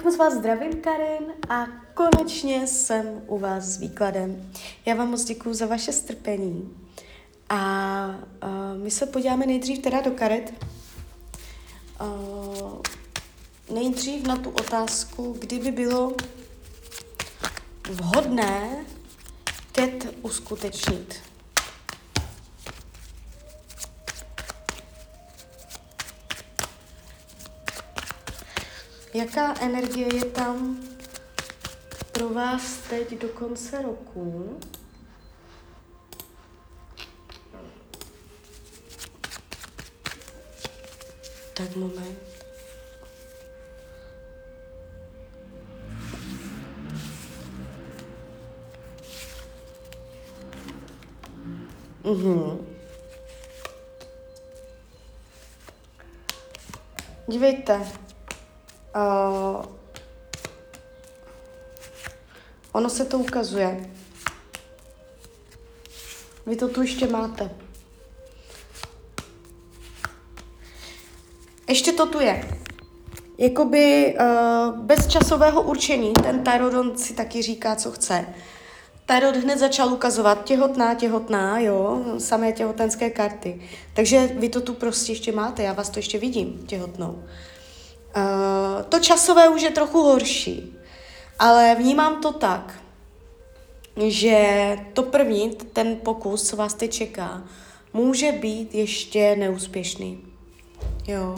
Tak moc vás zdravím, Karin, a konečně jsem u vás s výkladem. Já vám moc děkuji za vaše strpení. A uh, my se podíváme nejdřív teda do karet. Uh, nejdřív na tu otázku, kdyby bylo vhodné ket uskutečnit. Jaká energie je tam pro vás teď do konce roku? Tak moment. Mhm. Dívejte, Uh, ono se to ukazuje. Vy to tu ještě máte. Ještě to tu je. Jakoby uh, bez časového určení, ten Tarodon si taky říká, co chce. Tarot hned začal ukazovat těhotná, těhotná, jo, samé těhotenské karty. Takže vy to tu prostě ještě máte, já vás to ještě vidím, těhotnou. Uh, to časové už je trochu horší, ale vnímám to tak, že to první, ten pokus, co vás teď čeká, může být ještě neúspěšný. Jo.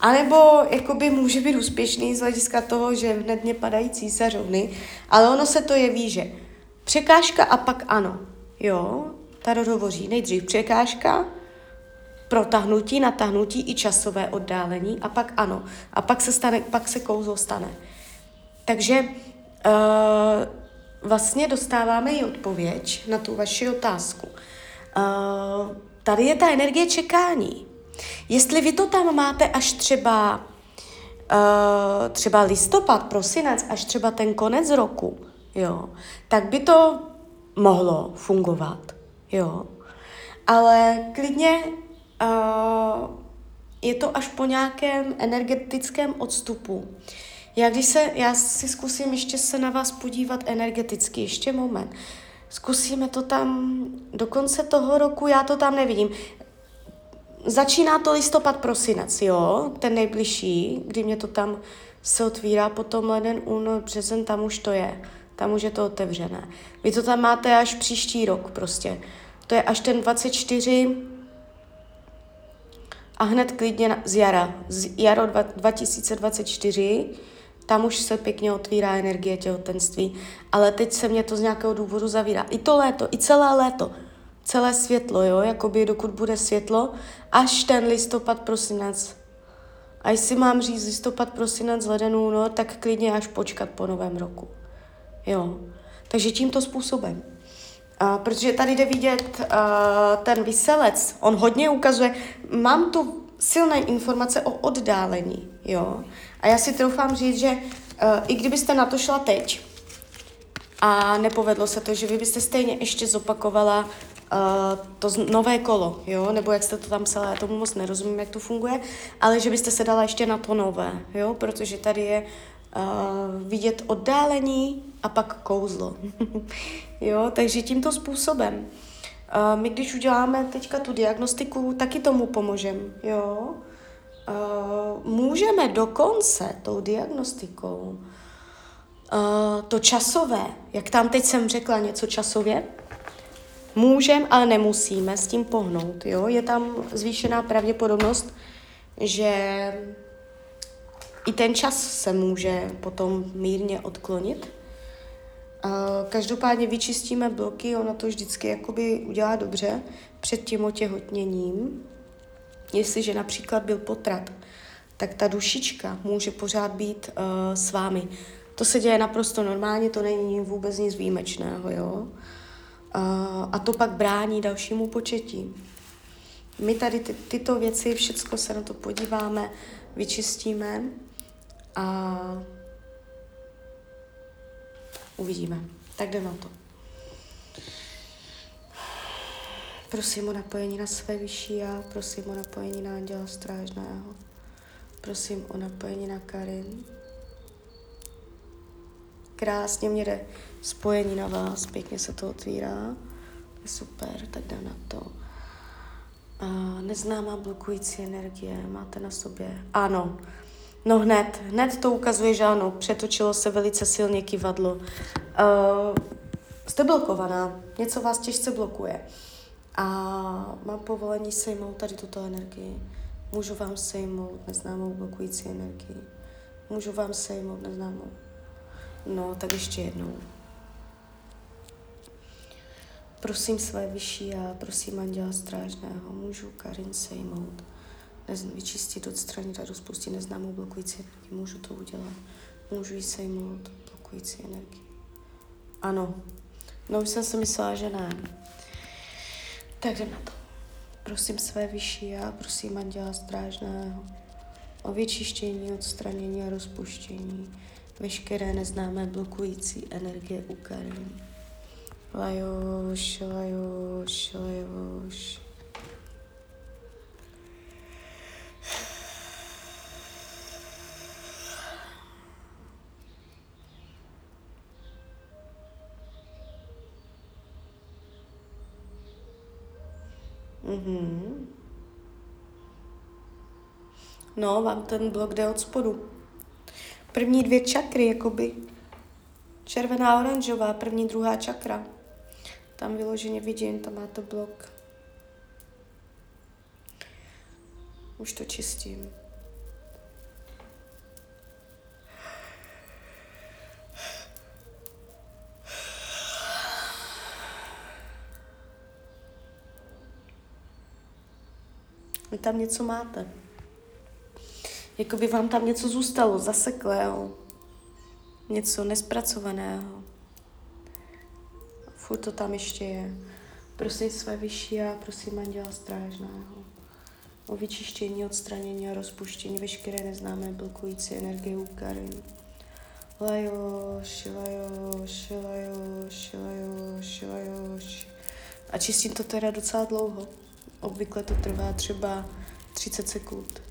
A nebo jakoby může být úspěšný z hlediska toho, že hned mě padají císařovny, ale ono se to jeví, že překážka a pak ano. Jo, Tarot hovoří nejdřív překážka, protahnutí, natahnutí i časové oddálení a pak ano. A pak se, stane, pak se kouzlo stane. Takže uh, vlastně dostáváme i odpověď na tu vaši otázku. Uh, tady je ta energie čekání. Jestli vy to tam máte až třeba uh, třeba listopad, prosinec, až třeba ten konec roku, jo, tak by to mohlo fungovat, jo. Ale klidně uh, je to až po nějakém energetickém odstupu. Já, když se, já si zkusím ještě se na vás podívat energeticky, ještě moment. Zkusíme to tam do konce toho roku, já to tam nevidím. Začíná to listopad, prosinec, jo, ten nejbližší, kdy mě to tam se otvírá, potom leden, únor, březen, tam už to je. Tam už je to otevřené. Vy to tam máte až příští rok prostě. To je až ten 24, a hned klidně z jara, z jaro 2024, tam už se pěkně otvírá energie těhotenství, ale teď se mě to z nějakého důvodu zavírá. I to léto, i celé léto, celé světlo, jo, jakoby dokud bude světlo, až ten listopad, prosinec. A jestli mám říct listopad, prosinec, leden, únor, tak klidně až počkat po novém roku. Jo. Takže tímto způsobem. Uh, protože tady jde vidět uh, ten vyselec, on hodně ukazuje, mám tu silné informace o oddálení, jo. A já si troufám říct, že uh, i kdybyste na to šla teď a nepovedlo se to, že vy byste stejně ještě zopakovala uh, to nové kolo, jo, nebo jak jste to tam psala, já tomu moc nerozumím, jak to funguje, ale že byste se dala ještě na to nové, jo, protože tady je uh, vidět oddálení a pak kouzlo. jo, takže tímto způsobem. Uh, my když uděláme teďka tu diagnostiku, taky tomu pomůžeme, jo. Uh, můžeme dokonce tou diagnostikou uh, to časové, jak tam teď jsem řekla něco časově, můžeme, ale nemusíme s tím pohnout, jo. Je tam zvýšená pravděpodobnost, že i ten čas se může potom mírně odklonit. Každopádně vyčistíme bloky, ono to vždycky jakoby udělá dobře před tím otěhotněním. Jestliže například byl potrat, tak ta dušička může pořád být uh, s vámi. To se děje naprosto normálně, to není vůbec nic výjimečného, jo. Uh, a to pak brání dalšímu početí. My tady ty, tyto věci, všechno se na to podíváme, vyčistíme a uvidíme. Tak jdeme na to. Prosím o napojení na své vyšší já, prosím o napojení na anděla strážného, prosím o napojení na Karin. krásně mě jde spojení na vás, pěkně se to otvírá. Super, tak jdem na to. Uh, neznámá blokující energie máte na sobě. Ano, no hned, hned to ukazuje, že ano, přetočilo se velice silně kivadlo. Uh, jste blokovaná, něco vás těžce blokuje. A mám povolení sejmout tady tuto energii. Můžu vám sejmout neznámou blokující energii. Můžu vám sejmout neznámou. No, tak ještě jednou. Prosím své vyšší a prosím Anděla Strážného, můžu Karin sejmout, vyčistit, odstranit a rozpustit neznámou blokující energii. Můžu to udělat. Můžu jí sejmout blokující energii. Ano. No už jsem si myslela, že ne. Tak jdem na to. Prosím své vyšší a prosím Anděla Strážného o vyčištění, odstranění a rozpuštění veškeré neznámé blokující energie u Karin. Lajoš, lajoš, lajoš. Mm-hmm. No, vám ten blok jde od spodu. První dvě čakry, jakoby červená, oranžová, první, druhá čakra. Tam vyloženě vidím, tam máte blok. Už to čistím. Vy tam něco máte. Jakoby vám tam něco zůstalo, zaseklého. Něco nespracovaného. Furt to tam ještě je. Prosím své vyšší a prosím Anděla Strážného o vyčištění, odstranění a rozpuštění veškeré neznámé blokující energie u Karin. Lajoš, lajoš, lajoš, lajoš, lajoš. A čistím to teda docela dlouho. Obvykle to trvá třeba 30 sekund.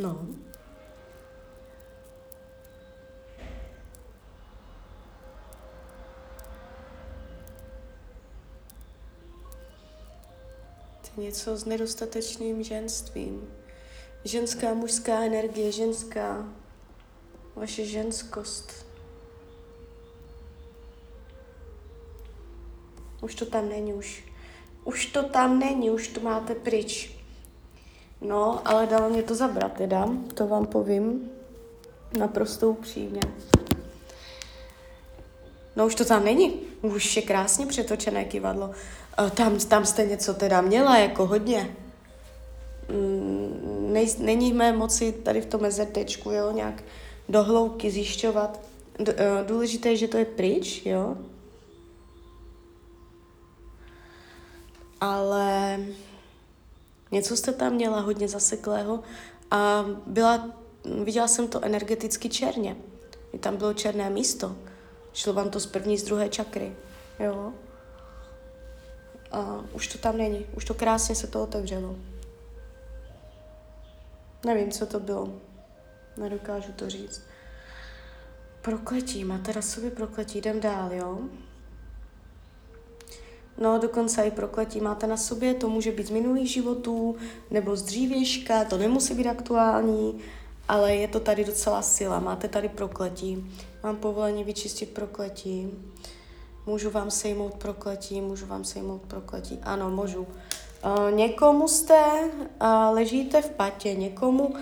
No. Něco s nedostatečným ženstvím. Ženská, mužská energie, ženská, vaše ženskost. Už to tam není, už, už to tam není, už to máte pryč. No, ale dalo mě to zabrat teda, to vám povím naprosto upřímně. No už to tam není, už je krásně přetočené kivadlo. Tam, tam jste něco teda měla, jako hodně. Mm, nej, není mé moci tady v tom mezertečku, jo, nějak dohloubky zjišťovat. Eh, důležité je, že to je pryč, jo. Ale Něco jste tam měla hodně zaseklého a byla, viděla jsem to energeticky černě. Tam bylo černé místo. Šlo vám to z první, z druhé čakry. Jo. A už to tam není. Už to krásně se to otevřelo. Nevím, co to bylo. Nedokážu to říct. Prokletí, sobě prokletí, jdem dál, jo? No, dokonce i prokletí máte na sobě, to může být z minulých životů nebo z dřívějška, to nemusí být aktuální, ale je to tady docela sila. Máte tady prokletí. Mám povolení vyčistit prokletí. Můžu vám sejmout prokletí, můžu vám sejmout prokletí. Ano, můžu. Uh, někomu jste, uh, ležíte v patě, někomu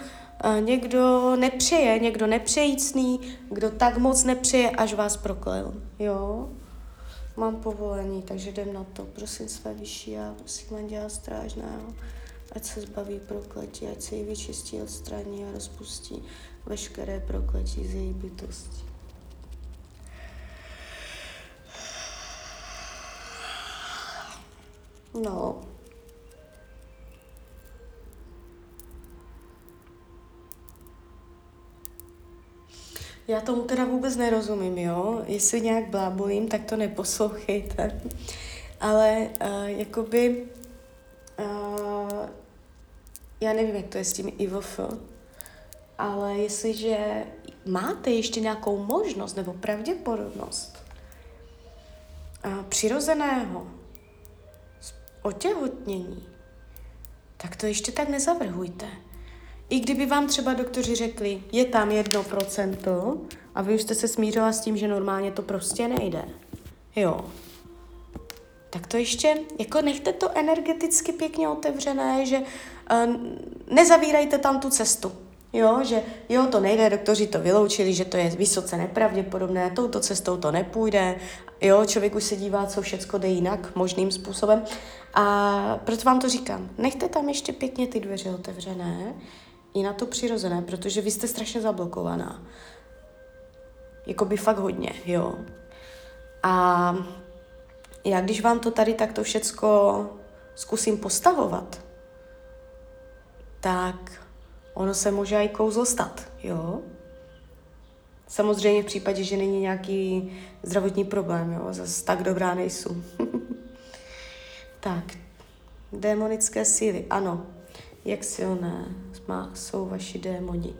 někdo nepřeje, někdo nepřejícný, kdo tak moc nepřeje, až vás proklel. Jo? Mám povolení, takže jdem na to. Prosím své vyšší a prosím Anděla Strážného, ať se zbaví prokletí, ať se jí vyčistí, odstraní a rozpustí veškeré prokletí z její bytosti. No, Já tomu teda vůbec nerozumím, jo. Jestli nějak blábolím, tak to neposlouchejte. Ale uh, jakoby Uh, já nevím, jak to je s tím IVF, ale jestliže máte ještě nějakou možnost nebo pravděpodobnost uh, přirozeného otěhotnění, tak to ještě tak nezavrhujte. I kdyby vám třeba doktoři řekli, je tam jedno procento a vy už jste se smířila s tím, že normálně to prostě nejde. Jo. Tak to ještě, jako nechte to energeticky pěkně otevřené, že uh, nezavírajte tam tu cestu. Jo, že jo, to nejde, doktoři to vyloučili, že to je vysoce nepravděpodobné, touto cestou to nepůjde, jo, člověk už se dívá, co všecko jde jinak, možným způsobem. A proto vám to říkám, nechte tam ještě pěkně ty dveře otevřené, i na to přirozené, protože vy jste strašně zablokovaná. Jakoby fakt hodně, jo. A já když vám to tady takto všecko zkusím postavovat, tak ono se může i kouzlo stát, jo? Samozřejmě v případě, že není nějaký zdravotní problém, jo? Zase tak dobrá nejsou. tak, démonické síly, ano. Jak silné má, jsou vaši démoni?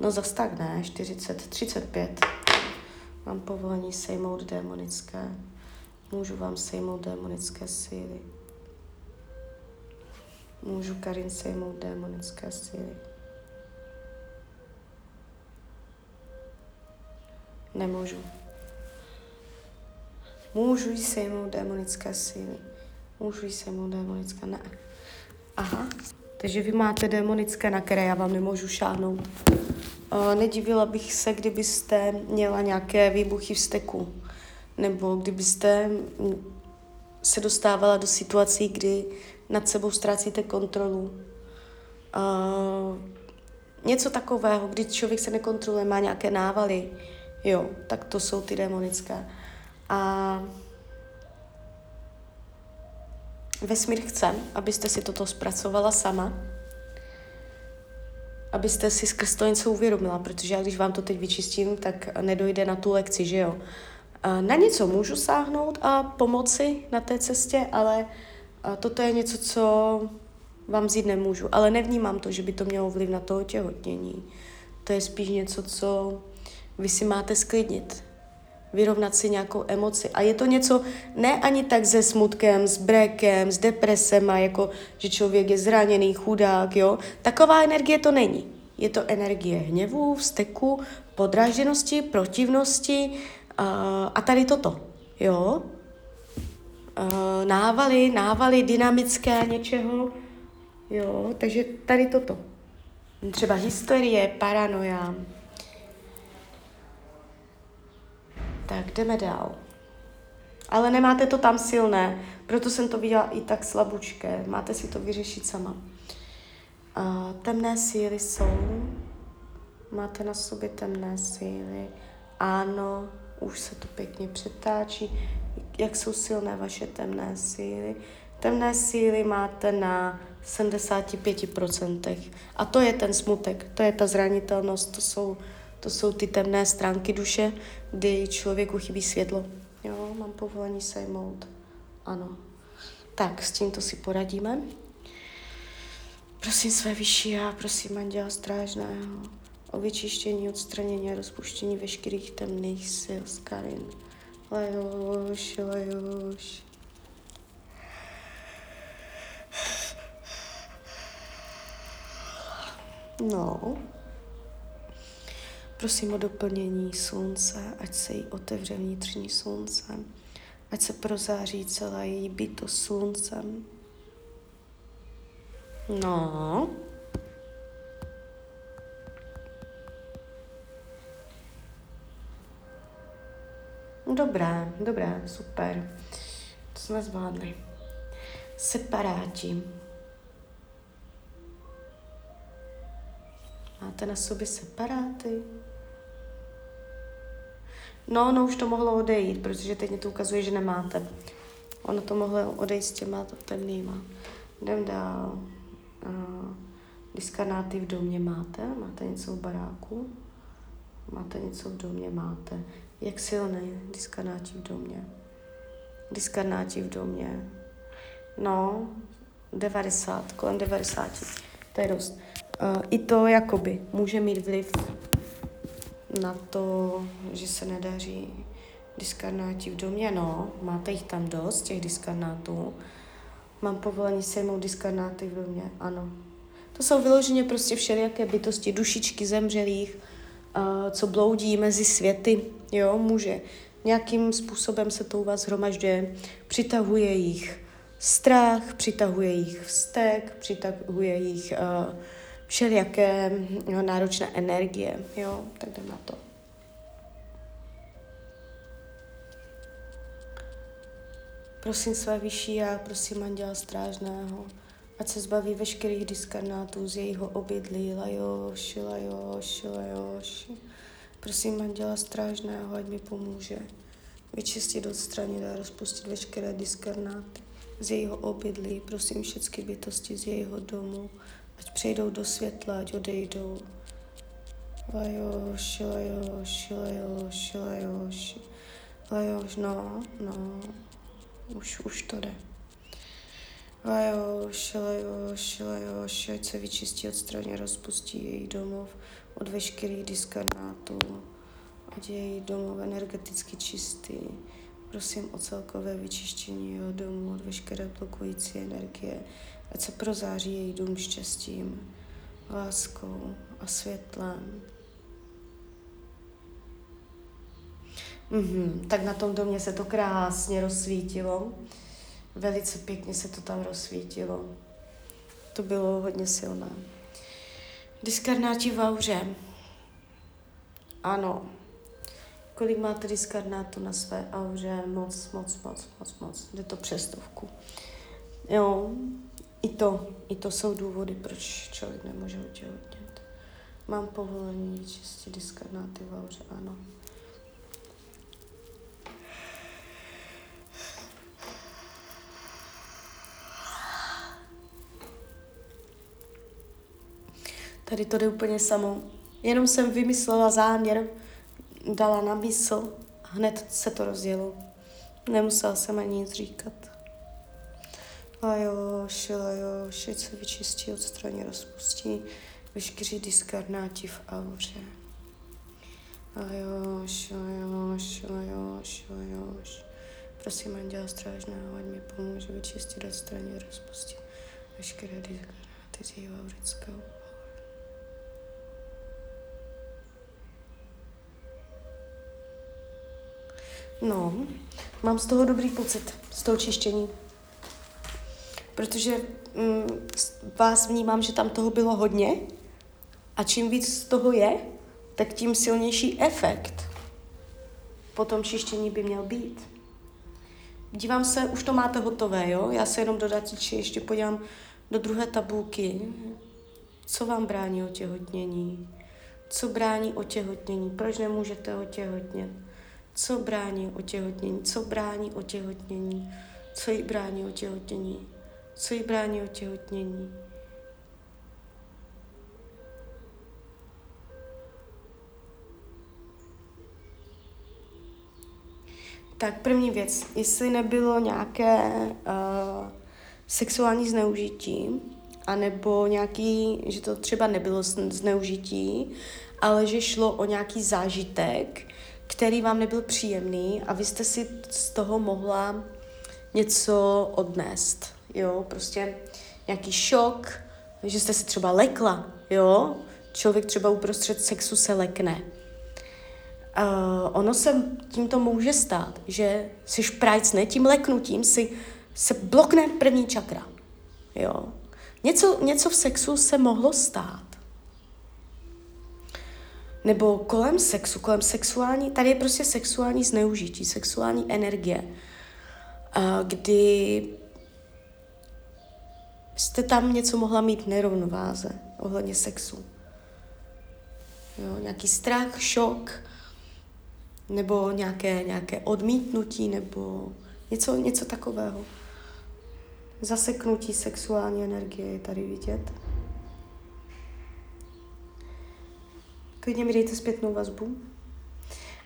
No zas tak ne, 40, 35. Mám povolení sejmout démonické. Můžu vám sejmout démonické síly. Můžu Karin sejmout démonické síly. Nemůžu. Můžu jí sejmout démonické síly. Můžu jí sejmout démonické, ne. Aha, takže vy máte démonické, na které já vám nemůžu šáhnout. Nedivila bych se, kdybyste měla nějaké výbuchy vzteku, nebo kdybyste se dostávala do situací, kdy nad sebou ztrácíte kontrolu. Něco takového, kdy člověk se nekontroluje, má nějaké návaly, jo, tak to jsou ty démonické. A vesmír chce, abyste si toto zpracovala sama, abyste si skrz to něco uvědomila, protože já když vám to teď vyčistím, tak nedojde na tu lekci, že jo. Na něco můžu sáhnout a pomoci na té cestě, ale toto je něco, co vám vzít nemůžu. Ale nevnímám to, že by to mělo vliv na to otěhotnění. To je spíš něco, co vy si máte sklidnit. Vyrovnat si nějakou emoci. A je to něco ne ani tak se smutkem, s brekem, s depresem, a jako že člověk je zraněný, chudák, jo. Taková energie to není. Je to energie hněvu, vzteku, podrážděnosti, protivnosti, a tady toto, jo. návaly, návaly dynamické něčeho, jo, takže tady toto. Třeba hysterie, paranoja. Tak jdeme dál. Ale nemáte to tam silné, proto jsem to viděla i tak slabučké. Máte si to vyřešit sama. Uh, temné síly jsou. Máte na sobě temné síly. Ano, už se to pěkně přetáčí, jak jsou silné vaše temné síly. Temné síly máte na 75%. A to je ten smutek, to je ta zranitelnost, to jsou, to jsou ty temné stránky duše, kdy člověku chybí světlo. Jo, mám povolení sejmout. Ano. Tak, s tímto si poradíme. Prosím své vyšší a prosím Anděla Strážného o vyčištění, odstranění a rozpuštění veškerých temných sil z Karin. Lajoš, lajoš. No. Prosím o doplnění slunce, ať se jí otevře vnitřní slunce, ať se prozáří celá její bytost sluncem. No. Dobré, dobré, super. To jsme zvládli. Separáti. Máte na sobě separáty? No, no už to mohlo odejít, protože teď mě to ukazuje, že nemáte. Ono to mohlo odejít s těma temnýma. Jdem dál. Uh, diskarnáty v domě máte? Máte něco v baráku? Máte něco v domě? Máte. Jak silný diskanáti v domě. Diskanáti v domě. No, 90, kolem 90. To je dost. Uh, I to jakoby může mít vliv na to, že se nedaří diskarnáti v domě. No, máte jich tam dost, těch diskarnátů. Mám povolení sejmout diskarnáty v domě, ano. To jsou vyloženě prostě všelijaké bytosti, dušičky zemřelých, uh, co bloudí mezi světy, jo, může. Nějakým způsobem se to u vás hromažďuje, přitahuje jich strach, přitahuje jich vztek, přitahuje jich uh, všelijaké jo, náročné energie, jo, tak jdem na to. Prosím své vyšší já, prosím Anděla Strážného, ať se zbaví veškerých diskarnátů z jejího obydlí, lajoši, lajoši, lajoši. Prosím Anděla Strážného, ať mi pomůže vyčistit, odstranit a rozpustit veškeré diskarnáty z jejího obydlí. Prosím všechny bytosti z jejího domu, ať přejdou do světla, ať odejdou. Lajoši, lajoši, lajoši, lajoši. Lajoš, no, no, už, už to jde. Lajoš, lajoš, lajoš, ať se vyčistí, odstraně, rozpustí její domov od veškerých diskarnátů, ať je její domov energeticky čistý. Prosím o celkové vyčištění jeho domu od veškeré blokující energie, ať se prozáří její dům štěstím, láskou a světlem. Mm-hmm. Tak na tom domě se to krásně rozsvítilo. Velice pěkně se to tam rozsvítilo. To bylo hodně silné. Diskarnáti v auře. Ano. Kolik máte diskarnátu na své auře? Moc, moc, moc, moc, moc. Jde to přes stovku. Jo, i to, i to jsou důvody, proč člověk nemůže otěhotnět. Mám povolení čistě diskarnáty v auře, ano. Tady to jde úplně samo. Jenom jsem vymyslela záměr, dala na mysl a hned se to rozjelo. Nemusela jsem ani nic říkat. A jo, šila jo, šit se vyčistí, odstraní, rozpustí veškerý diskarnáti v auře. A jo, šila jo, šila jo, šila jo. Prosím, anděla strážného, ať mi pomůže vyčistit, odstranit, rozpustit veškeré diskarnáty z jeho aurického No, mám z toho dobrý pocit, z toho čištění. Protože mm, vás vnímám, že tam toho bylo hodně a čím víc z toho je, tak tím silnější efekt po tom čištění by měl být. Dívám se, už to máte hotové, jo? Já se jenom dodatečně ještě podívám do druhé tabulky. Co vám brání otěhotnění? Co brání otěhotnění? Proč nemůžete otěhotnět? Co brání otěhotnění? Co brání otěhotnění? Co jí brání otěhotnění? Co jí brání otěhotnění? Tak první věc, jestli nebylo nějaké uh, sexuální zneužití, anebo nějaký, že to třeba nebylo zneužití, ale že šlo o nějaký zážitek, který vám nebyl příjemný a vy jste si z toho mohla něco odnést, jo, prostě nějaký šok, že jste se třeba lekla, jo, člověk třeba uprostřed sexu se lekne. Uh, ono se tímto může stát, že si šprajcne tím leknutím, si se blokne první čakra, jo. Něco, něco v sexu se mohlo stát nebo kolem sexu, kolem sexuální, tady je prostě sexuální zneužití, sexuální energie, kdy jste tam něco mohla mít nerovnováze ohledně sexu. Jo, nějaký strach, šok, nebo nějaké, nějaké odmítnutí, nebo něco, něco takového. Zaseknutí sexuální energie je tady vidět. Klidně mi dejte zpětnou vazbu.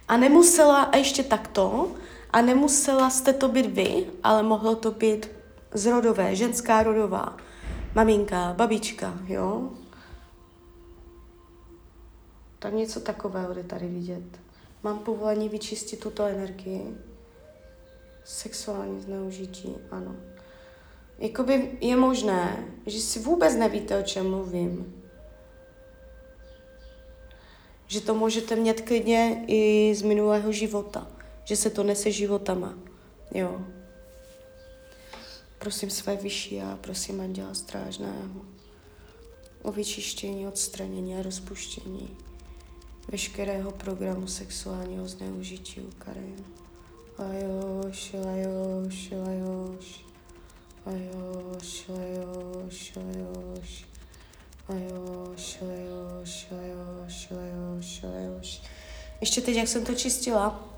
A nemusela, a ještě takto, a nemusela jste to být vy, ale mohlo to být z rodové, ženská rodová, maminka, babička, jo? Tak něco takového jde tady vidět. Mám povolení vyčistit tuto energii. Sexuální zneužití, ano. Jakoby je možné, že si vůbec nevíte, o čem mluvím. Že to můžete mít klidně i z minulého života. Že se to nese životama. Jo. Prosím své vyšší a prosím Anděla Strážného o vyčištění, odstranění a rozpuštění veškerého programu sexuálního zneužití u Karen. Lajoš, lajoš, lajoš, lajoš, lajoš, lajoš, lajoš, lajoš, Ještě teď, jak jsem to čistila,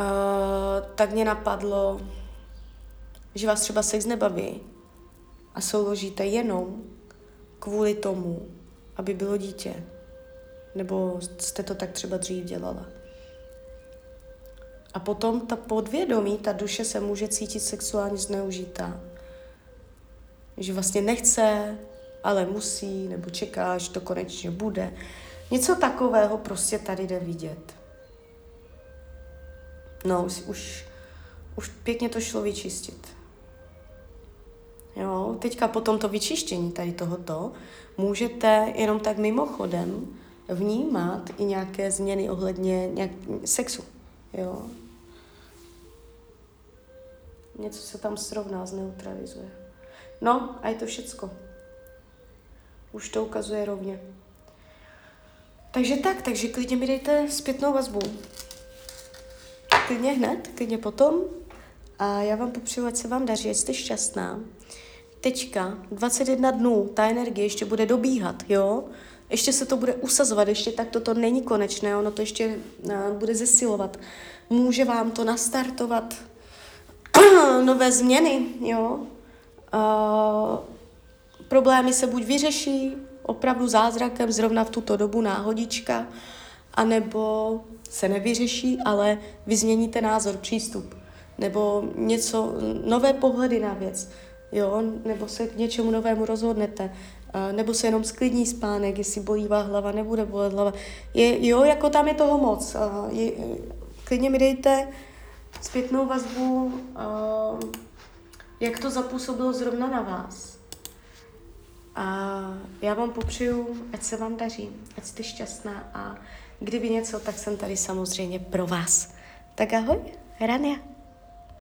uh, tak mě napadlo, že vás třeba sex nebaví a souložíte jenom kvůli tomu, aby bylo dítě. Nebo jste to tak třeba dřív dělala. A potom ta podvědomí, ta duše se může cítit sexuálně zneužitá. Že vlastně nechce, ale musí, nebo čeká, že to konečně bude. Něco takového prostě tady jde vidět. No, už, už, už pěkně to šlo vyčistit. Jo, teďka po tomto vyčištění tady tohoto můžete jenom tak mimochodem vnímat i nějaké změny ohledně nějak, sexu. Jo. Něco se tam srovná, zneutralizuje. No a je to všecko. Už to ukazuje rovně. Takže tak, takže klidně mi dejte zpětnou vazbu. Klidně hned, klidně potom. A já vám popřeju, ať se vám daří, ať jste šťastná. Teďka, 21 dnů, ta energie ještě bude dobíhat, jo? Ještě se to bude usazovat, ještě tak toto není konečné, ono to ještě uh, bude zesilovat. Může vám to nastartovat nové změny, jo? Uh, problémy se buď vyřeší opravdu zázrakem zrovna v tuto dobu náhodička, anebo se nevyřeší, ale vy změníte názor, přístup, nebo něco, nové pohledy na věc, jo, nebo se k něčemu novému rozhodnete, nebo se jenom sklidní spánek, jestli bolí vás hlava, nebude bolet hlava. Je, jo, jako tam je toho moc. Je, klidně mi dejte zpětnou vazbu, jak to zapůsobilo zrovna na vás. A já vám popřeju, ať se vám daří, ať jste šťastná a kdyby něco, tak jsem tady samozřejmě pro vás. Tak ahoj, Rania.